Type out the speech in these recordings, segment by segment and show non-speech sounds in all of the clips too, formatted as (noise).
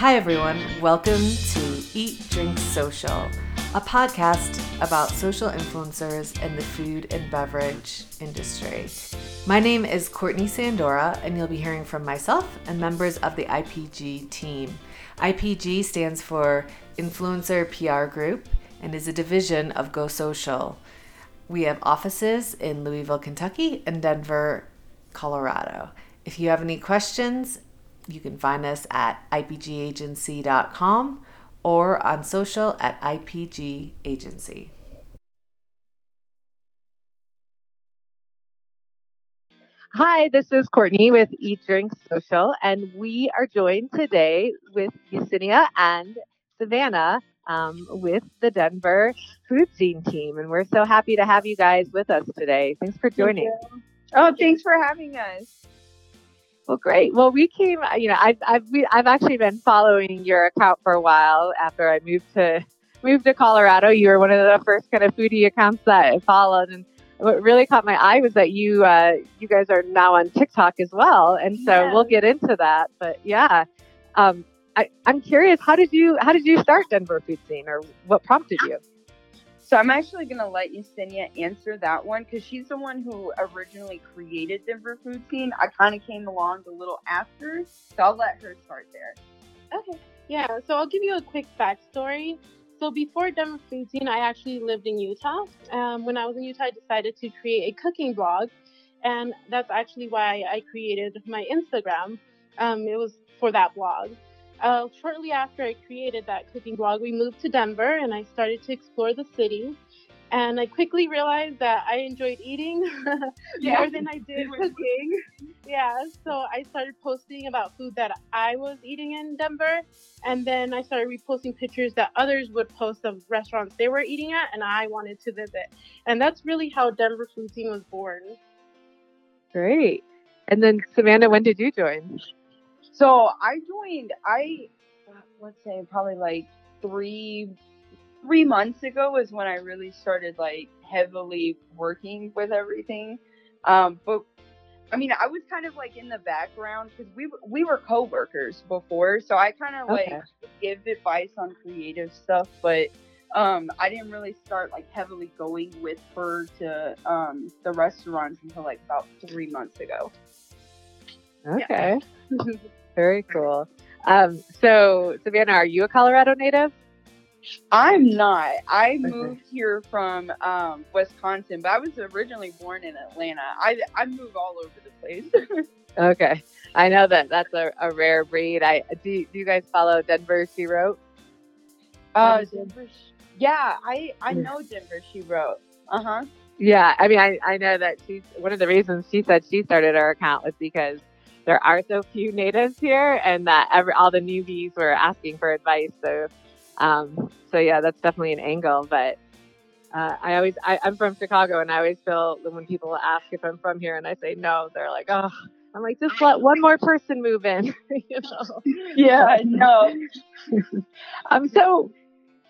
Hi, everyone. Welcome to Eat, Drink, Social, a podcast about social influencers in the food and beverage industry. My name is Courtney Sandora, and you'll be hearing from myself and members of the IPG team. IPG stands for Influencer PR Group and is a division of Go Social. We have offices in Louisville, Kentucky, and Denver, Colorado. If you have any questions, you can find us at ipgagency.com or on social at IPG Agency. Hi, this is Courtney with Eat Drink Social, and we are joined today with Yesenia and Savannah um, with the Denver Food Scene team. And we're so happy to have you guys with us today. Thanks for joining. Thank oh, thanks for having us. Well, great. Well, we came, you know, I've, I've, we, I've actually been following your account for a while after I moved to moved to Colorado. You were one of the first kind of foodie accounts that I followed. And what really caught my eye was that you, uh, you guys are now on TikTok as well. And so we'll get into that. But yeah, um, I, I'm curious, how did you, how did you start Denver Food Scene or what prompted you? So I'm actually going to let Yesenia answer that one because she's the one who originally created Denver Food Scene. I kind of came along a little after, so I'll let her start there. Okay. Yeah. So I'll give you a quick backstory. So before Denver Food Scene, I actually lived in Utah. Um, when I was in Utah, I decided to create a cooking blog, and that's actually why I created my Instagram. Um, it was for that blog. Uh, shortly after I created that cooking blog, we moved to Denver and I started to explore the city. And I quickly realized that I enjoyed eating (laughs) yeah. more than I did cooking. Yeah, so I started posting about food that I was eating in Denver. And then I started reposting pictures that others would post of restaurants they were eating at and I wanted to visit. And that's really how Denver Food Scene was born. Great. And then, Savannah, when did you join? So I joined. I let's say probably like three three months ago was when I really started like heavily working with everything. Um, but I mean, I was kind of like in the background because we we were coworkers before, so I kind of okay. like give advice on creative stuff, but um, I didn't really start like heavily going with her to um, the restaurants until like about three months ago. Okay. Yeah. (laughs) Very cool. Um, so, Savannah, are you a Colorado native? I'm not. I moved here from um, Wisconsin, but I was originally born in Atlanta. I, I move all over the place. (laughs) okay. I know that that's a, a rare breed. I do, do you guys follow Denver She Wrote? Uh, Denver. Yeah, I I know Denver She Wrote. Uh huh. Yeah, I mean, I, I know that she's one of the reasons she said she started her account was because there are so few natives here, and that every all the newbies were asking for advice. So, um, so yeah, that's definitely an angle. But uh, I always I, I'm from Chicago, and I always feel when people ask if I'm from here, and I say no, they're like, oh. I'm like, just let one more person move in. (laughs) you know? Yeah, I know. (laughs) um, so,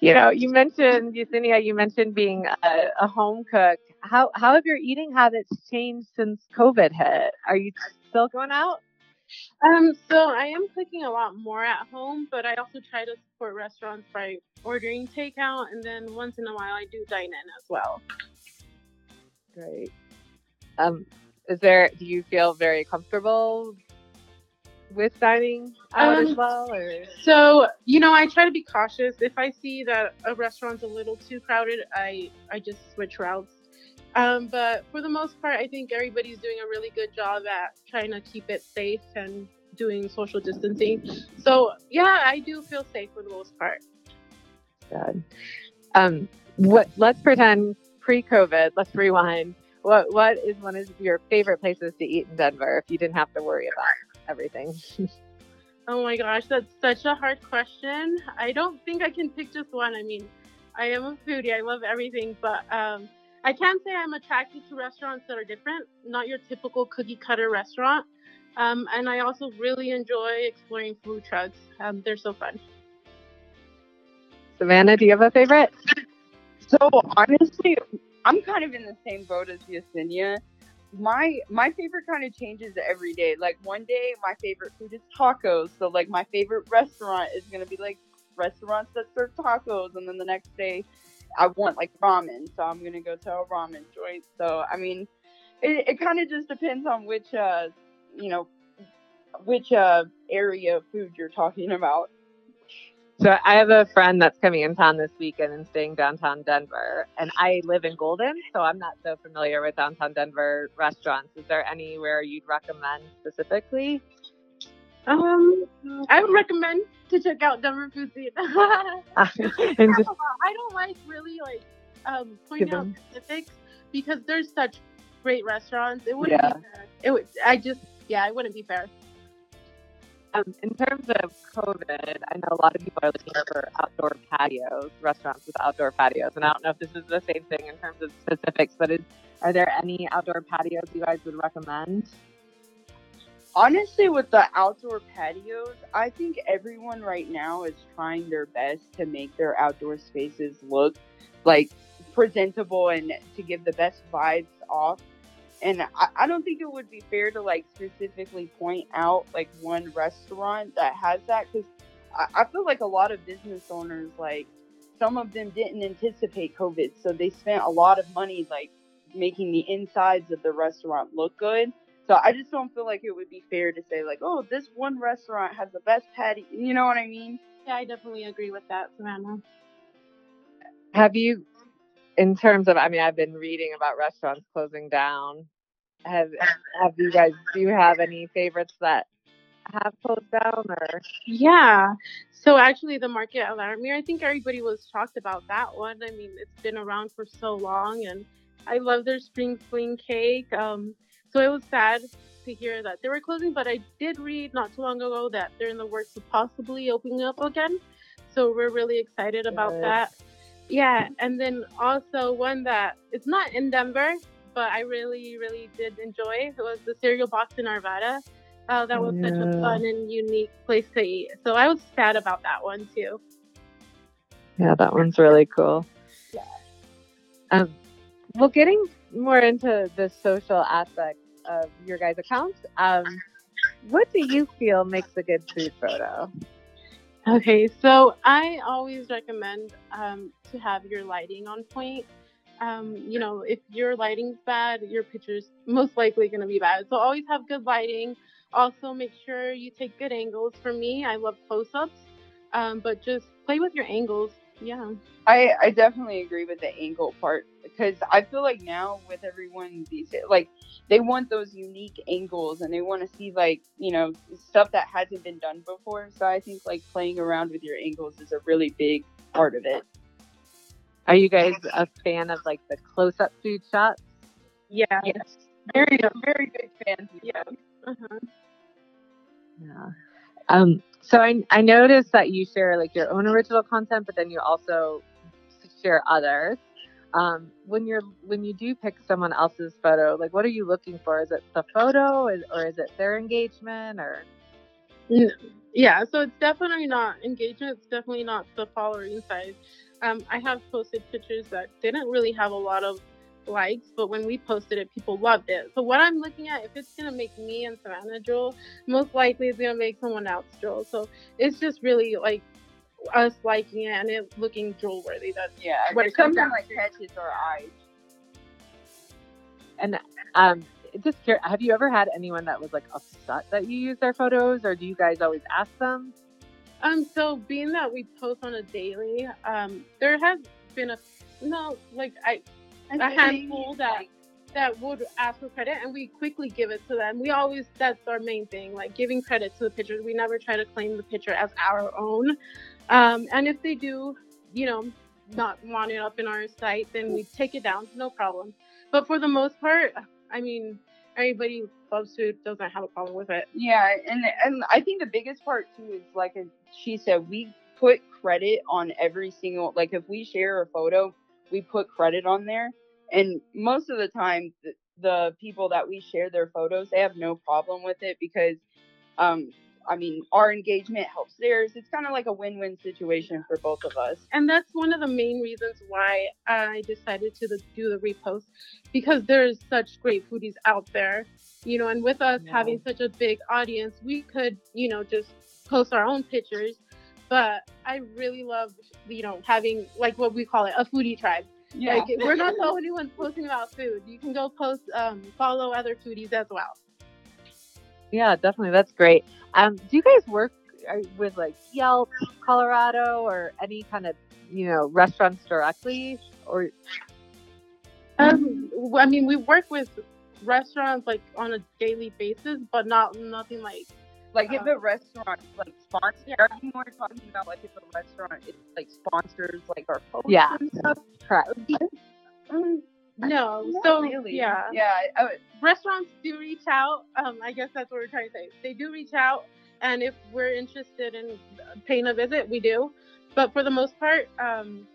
you know, you mentioned Yesenia, you mentioned being a, a, home cook. How how have your eating habits changed since COVID hit? Are you still going out? Um, so I am cooking a lot more at home, but I also try to support restaurants by ordering takeout, and then once in a while I do dine in as well. Great. Um, is there? Do you feel very comfortable with dining out um, as well? Or? So you know, I try to be cautious. If I see that a restaurant's a little too crowded, I I just switch routes um, but for the most part, I think everybody's doing a really good job at trying to keep it safe and doing social distancing. So yeah, I do feel safe for the most part. Good. Um, what? Let's pretend pre-COVID. Let's rewind. What What is one of your favorite places to eat in Denver if you didn't have to worry about everything? (laughs) oh my gosh, that's such a hard question. I don't think I can pick just one. I mean, I am a foodie. I love everything, but um, I can say I'm attracted to restaurants that are different, not your typical cookie cutter restaurant. Um, and I also really enjoy exploring food trucks. Um, they're so fun. Savannah, do you have a favorite? So honestly, I'm kind of in the same boat as Yesenia. my my favorite kind of changes every day. Like one day, my favorite food is tacos. So like my favorite restaurant is gonna be like restaurants that serve tacos, and then the next day, I want like ramen. So I'm gonna go to a ramen joint. So I mean, it, it kind of just depends on which uh you know which uh area of food you're talking about. So I have a friend that's coming in town this weekend and staying downtown Denver, and I live in Golden, so I'm not so familiar with downtown Denver restaurants. Is there anywhere you'd recommend specifically? Um, I would recommend to check out Denver Food Scene. (laughs) (laughs) I don't like really like um pointing out specifics because there's such great restaurants. It wouldn't yeah. be fair. It would. I just yeah, it wouldn't be fair. Um, in terms of COVID, I know a lot of people are looking for outdoor patios, restaurants with outdoor patios, and I don't know if this is the same thing in terms of specifics, but is are there any outdoor patios you guys would recommend? Honestly, with the outdoor patios, I think everyone right now is trying their best to make their outdoor spaces look like presentable and to give the best vibes off. And I, I don't think it would be fair to like specifically point out like one restaurant that has that because I, I feel like a lot of business owners like some of them didn't anticipate covid so they spent a lot of money like making the insides of the restaurant look good so i just don't feel like it would be fair to say like oh this one restaurant has the best patty you know what i mean yeah i definitely agree with that savannah have you in terms of, I mean, I've been reading about restaurants closing down. Have have you guys? Do you have any favorites that have closed down or? Yeah. So actually, the market at Larimer, I think everybody was shocked about that one. I mean, it's been around for so long, and I love their spring fling cake. Um, so it was sad to hear that they were closing, but I did read not too long ago that they're in the works of possibly opening up again. So we're really excited about Good. that. Yeah, and then also one that it's not in Denver, but I really, really did enjoy. It was the cereal box in Arvada. Uh, that was yeah. such a fun and unique place to eat. So I was sad about that one too. Yeah, that one's really cool. Yeah. Um, well, getting more into the social aspect of your guys' accounts, um, what do you feel makes a good food photo? Okay, so I always recommend um, to have your lighting on point. Um, you know, if your lighting's bad, your picture's most likely going to be bad. So always have good lighting. Also, make sure you take good angles. For me, I love close ups, um, but just play with your angles. Yeah. I, I definitely agree with the angle part because I feel like now with everyone these like they want those unique angles and they want to see like you know stuff that hasn't been done before. So I think like playing around with your angles is a really big part of it. Are you guys a fan of like the close up food shots? Yeah. Yes. Very very big fans. Yeah. Uh-huh. Yeah. Um, so I, I noticed that you share like your own original content, but then you also share others. Um, when you're when you do pick someone else's photo, like what are you looking for? Is it the photo, or is it their engagement, or? Yeah, so it's definitely not engagement. It's definitely not the following size. Um, I have posted pictures that didn't really have a lot of likes, but when we posted it, people loved it. So what I'm looking at, if it's gonna make me and Savannah drool, most likely it's gonna make someone else drool. So it's just really like us liking it and it looking drool worthy. That's yeah. What it comes something like catches our eyes. And um, just curious, have you ever had anyone that was like upset that you use their photos, or do you guys always ask them? Um, so being that we post on a daily, um, there has been a no, like I a handful that that would ask for credit and we quickly give it to them. We always that's our main thing, like giving credit to the pictures. We never try to claim the picture as our own. Um, and if they do, you know, not want it up in our site, then we take it down, no problem. But for the most part, I mean, everybody loves food, doesn't have a problem with it. Yeah, and and I think the biggest part too is like she said, we put credit on every single like if we share a photo, we put credit on there and most of the time the, the people that we share their photos they have no problem with it because um I mean, our engagement helps theirs. It's kind of like a win-win situation for both of us. And that's one of the main reasons why I decided to do the repost because there's such great foodies out there, you know, and with us yeah. having such a big audience, we could, you know, just post our own pictures. But I really love, you know, having like what we call it a foodie tribe. Yeah. Like we're not the only ones posting about food. You can go post, um, follow other foodies as well. Yeah, definitely. That's great. Um, do you guys work uh, with like Yelp, Colorado, or any kind of you know restaurants directly, or? Um, I mean, we work with restaurants like on a daily basis, but not nothing like. Like if uh, a restaurant like sponsors, are you more talking about like if a restaurant is like sponsors like our posts yeah. and stuff? Correct. Um, no, Not so really. yeah, yeah. Uh, restaurants do reach out. Um, I guess that's what we're trying to say. They do reach out, and if we're interested in paying a visit, we do. But for the most part, um,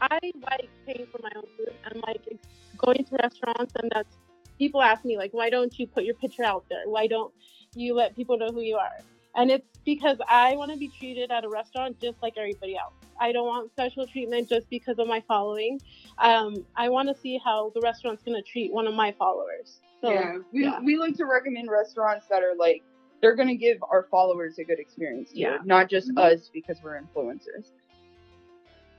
I like paying for my own food and like going to restaurants, and that's people ask me like, why don't you put your picture out there? Why don't you let people know who you are? And it's because I want to be treated at a restaurant just like everybody else. I don't want special treatment just because of my following. Um, I want to see how the restaurant's going to treat one of my followers. So, yeah, we, yeah. we like to recommend restaurants that are like, they're going to give our followers a good experience too, yeah. not just mm-hmm. us because we're influencers.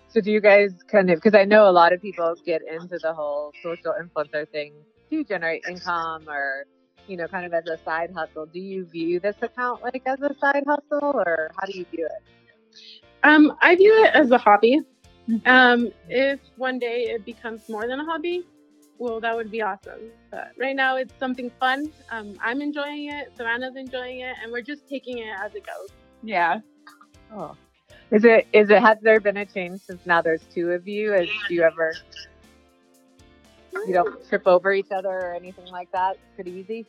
So do you guys kind of, because I know a lot of people get into the whole social influencer thing to generate income or you know, kind of as a side hustle. Do you view this account like as a side hustle or how do you view it? Um, I view it as a hobby. Mm-hmm. Um, if one day it becomes more than a hobby, well, that would be awesome. But right now it's something fun. Um, I'm enjoying it. Savannah's enjoying it, and we're just taking it as it goes. Yeah. Oh. Is it, is it, has there been a change since now there's two of you? Is, do you ever you don't trip over each other or anything like that. Pretty easy.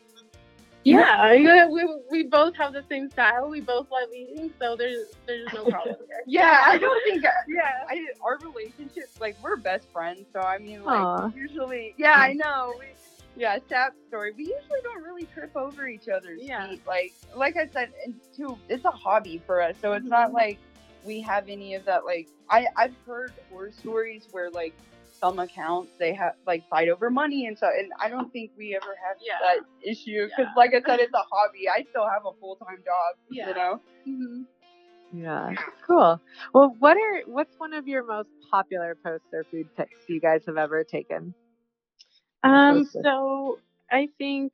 Yeah, we, we both have the same style. We both love eating, so there's there's no (laughs) problem here. yeah, I don't think. (laughs) Yeah, I, our relationship, like we're best friends, so I mean, like Aww. usually, yeah, I know. We, yeah, sad story. We usually don't really trip over each other's yeah. feet. Like, like I said, and too, it's a hobby for us, so it's mm-hmm. not like we have any of that. Like, I I've heard horror stories where like some accounts they have like fight over money and so and I don't think we ever have yeah. that issue because yeah. like I said it's a (laughs) hobby I still have a full-time job yeah. you know mm-hmm. yeah cool well what are what's one of your most popular posts or food pics you guys have ever taken um so I think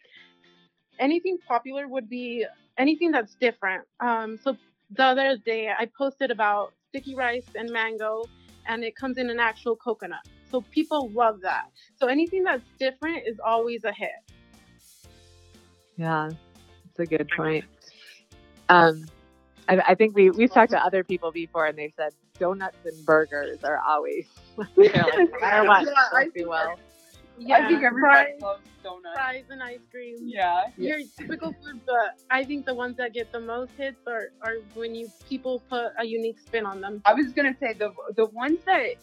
anything popular would be anything that's different um so the other day I posted about sticky rice and mango and it comes in an actual coconut so people love that. So anything that's different is always a hit. Yeah, that's a good point. Um, I, I think we we've talked to other people before, and they said donuts and burgers are always (laughs) (laughs) you know, like, I yeah, I do well. Yeah, I think everybody loves donuts. Fries and ice cream. Yeah. Your typical food, but I think the ones that get the most hits are, are when you people put a unique spin on them. I was gonna say the the ones that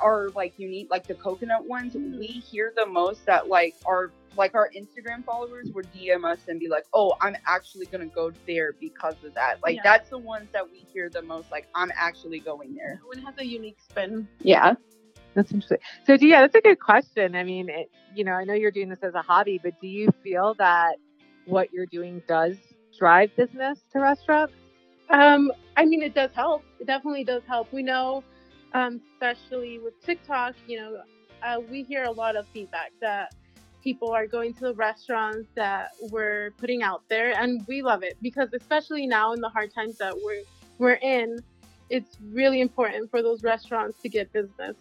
are like unique, like the coconut ones, mm-hmm. we hear the most that like are like our Instagram followers would DM us and be like, "Oh, I'm actually gonna go there because of that." Like yeah. that's the ones that we hear the most. Like I'm actually going there. When it has a unique spin. Yeah. That's interesting. So, yeah, that's a good question. I mean, it, you know, I know you're doing this as a hobby, but do you feel that what you're doing does drive business to restaurants? Um, I mean, it does help. It definitely does help. We know, um, especially with TikTok, you know, uh, we hear a lot of feedback that people are going to the restaurants that we're putting out there, and we love it because, especially now in the hard times that we're we're in, it's really important for those restaurants to get business.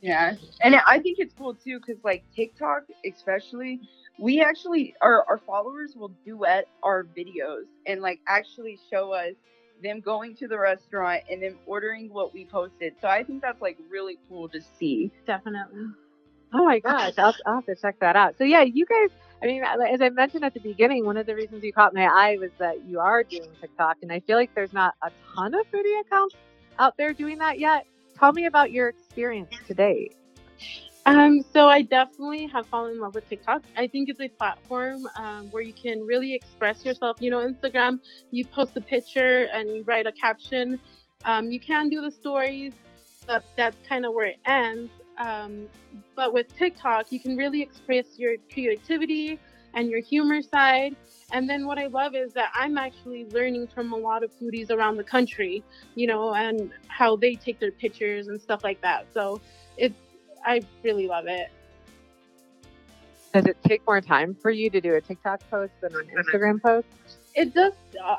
Yeah, and I think it's cool too because like TikTok, especially, we actually our our followers will duet our videos and like actually show us them going to the restaurant and then ordering what we posted. So I think that's like really cool to see. Definitely. Oh my gosh, I'll, I'll have to check that out. So yeah, you guys. I mean, as I mentioned at the beginning, one of the reasons you caught my eye was that you are doing TikTok, and I feel like there's not a ton of foodie accounts out there doing that yet tell me about your experience today. Um, so I definitely have fallen in love with TikTok. I think it's a platform um, where you can really express yourself. You know, Instagram, you post a picture and you write a caption. Um, you can do the stories, but that's kind of where it ends. Um, but with TikTok, you can really express your creativity and your humor side. And then what I love is that I'm actually learning from a lot of foodies around the country, you know, and how they take their pictures and stuff like that. So it's I really love it. Does it take more time for you to do a TikTok post than an Instagram post? It does uh,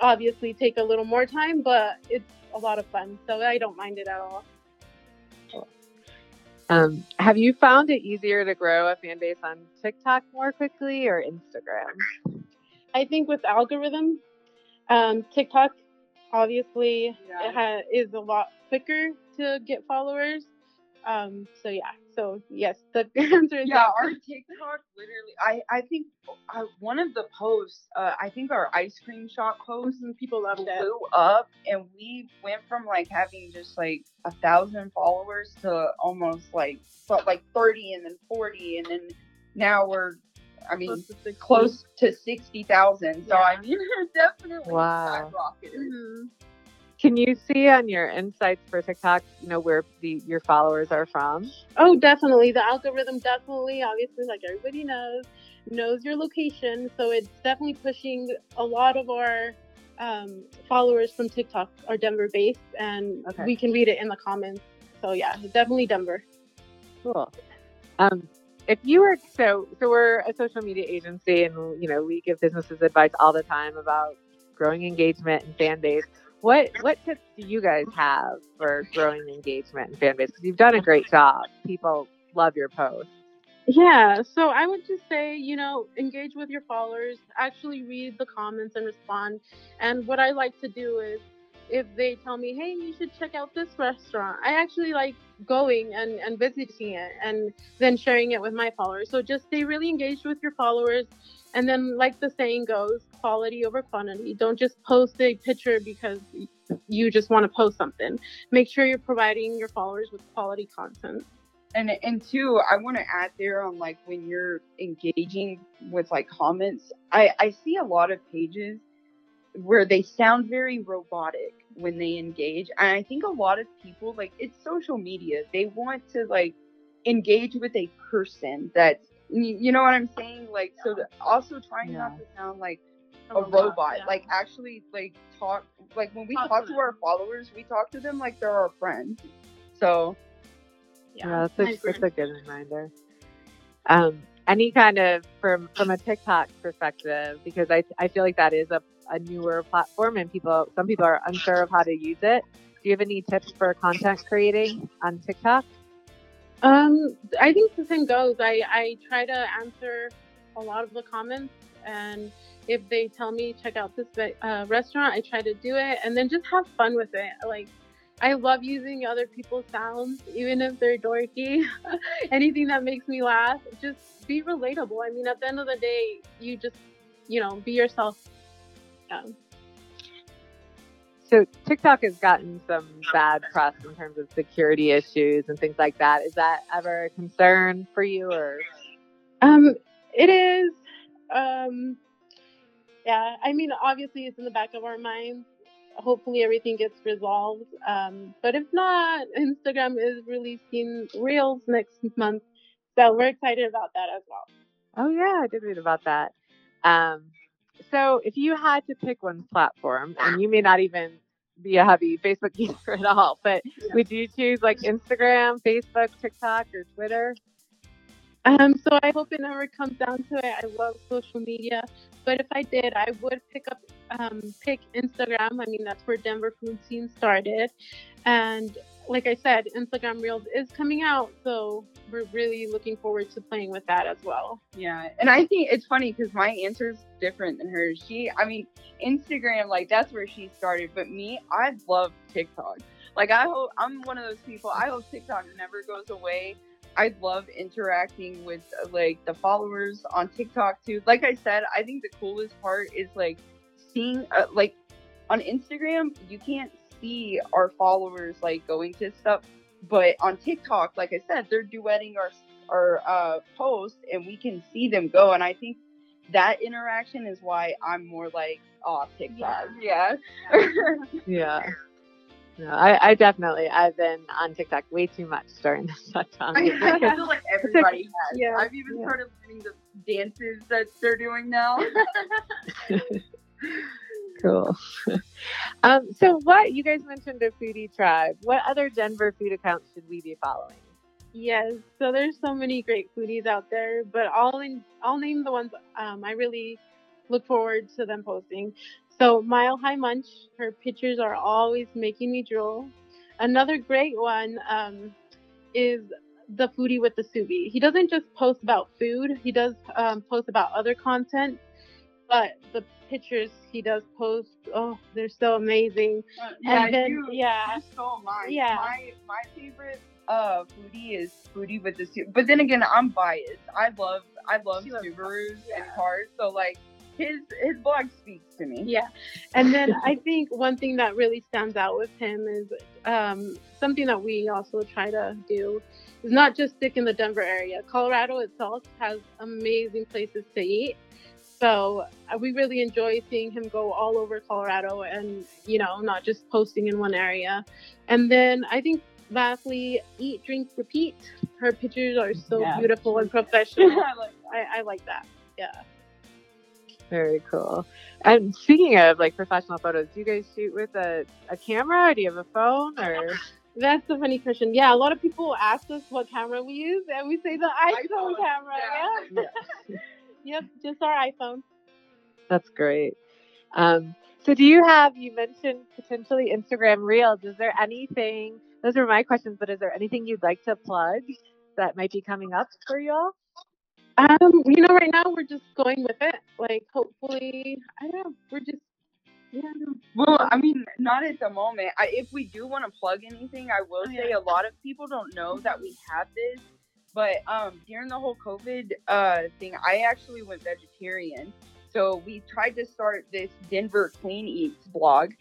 obviously take a little more time, but it's a lot of fun. So I don't mind it at all. Um, have you found it easier to grow a fan base on TikTok more quickly or Instagram? I think with algorithm, um, TikTok obviously yeah. ha- is a lot quicker to get followers. Um, so yeah, so yes, the (laughs) answer is yeah. Our TikTok literally, I I think uh, one of the posts, uh, I think our ice cream shop post, mm-hmm. people loved blew it. up, and we went from like having just like a thousand followers to almost like but like thirty, and then forty, and then now we're I mean, close to, close to 60,000. So, yeah. I mean, (laughs) definitely wow. skyrocketed. Mm-hmm. Can you see on your insights for TikTok, you know, where the your followers are from? Oh, definitely. The algorithm definitely, obviously, like everybody knows, knows your location. So it's definitely pushing a lot of our um, followers from TikTok are Denver based, and okay. we can read it in the comments. So yeah, definitely Denver. Cool. Um, if you were so so we're a social media agency, and you know we give businesses advice all the time about growing engagement and fan base what what tips do you guys have for growing engagement and fan base? Because you've done a great job. People love your posts. Yeah, so I would just say, you know, engage with your followers, actually read the comments and respond. And what I like to do is if they tell me, hey, you should check out this restaurant, I actually like going and, and visiting it and then sharing it with my followers. So just stay really engaged with your followers. And then, like the saying goes, quality over quantity. Don't just post a picture because you just want to post something. Make sure you're providing your followers with quality content. And and two, I want to add there on like when you're engaging with like comments, I I see a lot of pages where they sound very robotic when they engage. And I think a lot of people like it's social media. They want to like engage with a person that's you know what I'm saying? Like so to also trying yeah. not to sound like a robot. Yeah. Like actually like talk like when we talk, talk to, to our followers, we talk to them like they're our friends. So yeah, yeah that's, a, that's a good reminder. Um, any kind of from from a TikTok perspective, because I I feel like that is a, a newer platform and people some people are unsure of how to use it. Do you have any tips for content creating on TikTok? Um, I think the same goes. I I try to answer a lot of the comments and if they tell me check out this uh, restaurant, I try to do it and then just have fun with it. Like I love using other people's sounds, even if they're dorky. (laughs) Anything that makes me laugh, just be relatable. I mean, at the end of the day, you just, you know, be yourself. Yeah. So TikTok has gotten some bad press in terms of security issues and things like that. Is that ever a concern for you, or? Um, it is. Um, yeah, I mean, obviously, it's in the back of our minds. Hopefully, everything gets resolved. Um, but if not, (laughs) Instagram is releasing Reels next month. So we're excited about that as well. Oh, yeah, I did read about that. Um, so if you had to pick one platform, and you may not even be a heavy Facebook (laughs) user at all, but yeah. would you choose like Instagram, Facebook, TikTok, or Twitter? Um, so I hope it never comes down to it. I love social media, but if I did, I would pick up um, pick Instagram. I mean, that's where Denver food scene started, and like I said, Instagram Reels is coming out, so we're really looking forward to playing with that as well. Yeah, and I think it's funny because my answer is different than hers. She, I mean, Instagram, like that's where she started, but me, I love TikTok. Like I hope I'm one of those people. I hope TikTok never goes away. I love interacting with like the followers on TikTok too. Like I said, I think the coolest part is like seeing uh, like on Instagram, you can't see our followers like going to stuff but on TikTok, like I said, they're duetting our our uh, posts, and we can see them go. And I think that interaction is why I'm more like off TikTok. (laughs) Yeah. Yeah. No, I, I definitely I've been on TikTok way too much during this shutdown. (laughs) I, I feel like everybody (laughs) has. Yeah. I've even Yeah. started learning the dances that they're doing now. Cool. (laughs) um, so what you guys mentioned a foodie tribe. What other Denver food accounts should we be following? Yes, so there's so many great foodies out there, but I'll in, I'll name the ones um, I really look forward to them posting. So Mile High Munch, her pictures are always making me drool. Another great one um, is the foodie with the subi. He doesn't just post about food; he does um, post about other content. But the pictures he does post, oh, they're so amazing. yeah, and then, you, yeah, you stole mine. Yeah. My my favorite uh foodie is foodie with the Subaru. But then again, I'm biased. I love I love She loves Subarus yeah. and cars. So like his his blog speaks to me. Yeah. And then I think one thing that really stands out with him is um, something that we also try to do is not just stick in the Denver area. Colorado itself has amazing places to eat. So uh, we really enjoy seeing him go all over Colorado and, you know, not just posting in one area. And then I think lastly, eat, drink, repeat. Her pictures are so Yeah. beautiful and (laughs) professional. I like I, I like that. Yeah. Very cool. And speaking of like professional photos, do you guys shoot with a, a camera or do you have a phone or (laughs) That's a funny question. Yeah, a lot of people ask us what camera we use, and we say the iPhone, iPhone, camera. Yeah. (laughs) Yep, just our iPhone. that's great. Um, so do you have you mentioned potentially Instagram Reels. Is there anything those are my questions, but is there anything you'd like to plug that might be coming up for you all? Um, you know, right now we're just going with it. Like, hopefully, I don't know. We're just, yeah. I. Well, I mean, not at the moment. I, if we do want to plug anything, I will Oh, say yeah. a lot of people don't know that we have this. But um, during the whole COVID uh, thing, I actually went vegetarian. So we tried to start this Denver Clean Eats blog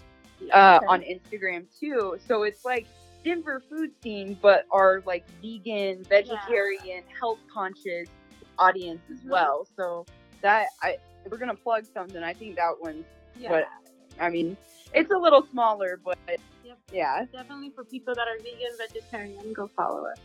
uh, Okay. on Instagram too. So it's like Denver food scene, but our like vegan, vegetarian, health conscious audience as Mhm. well. So that I we're gonna plug something. I think that one's Yeah. but I mean, it's a little smaller, but Yep. yeah. Definitely for people that are vegan, vegetarian, go follow us.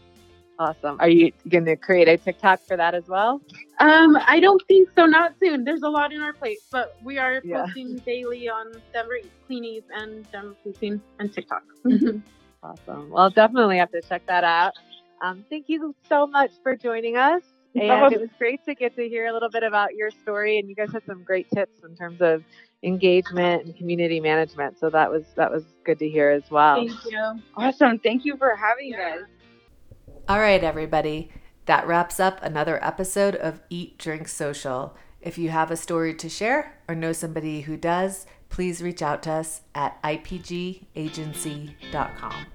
Awesome. Are you going to create a TikTok for that as well? Um, I don't think so. Not soon. There's a lot in our plate, but we are Yeah. posting daily on Denver Clean Eats and Denver Food and TikTok. (laughs) Awesome. Well, definitely have to check that out. Um, thank you so much for joining us. And it was great to get to hear a little bit about your story. And you guys had some great tips in terms of engagement and community management. So that was that was good to hear as well. Thank you. Awesome. Thank you for having us. All right, everybody. That wraps up another episode of Eat, Drink, Social. If you have a story to share or know somebody who does, please reach out to us at ipgagency.com.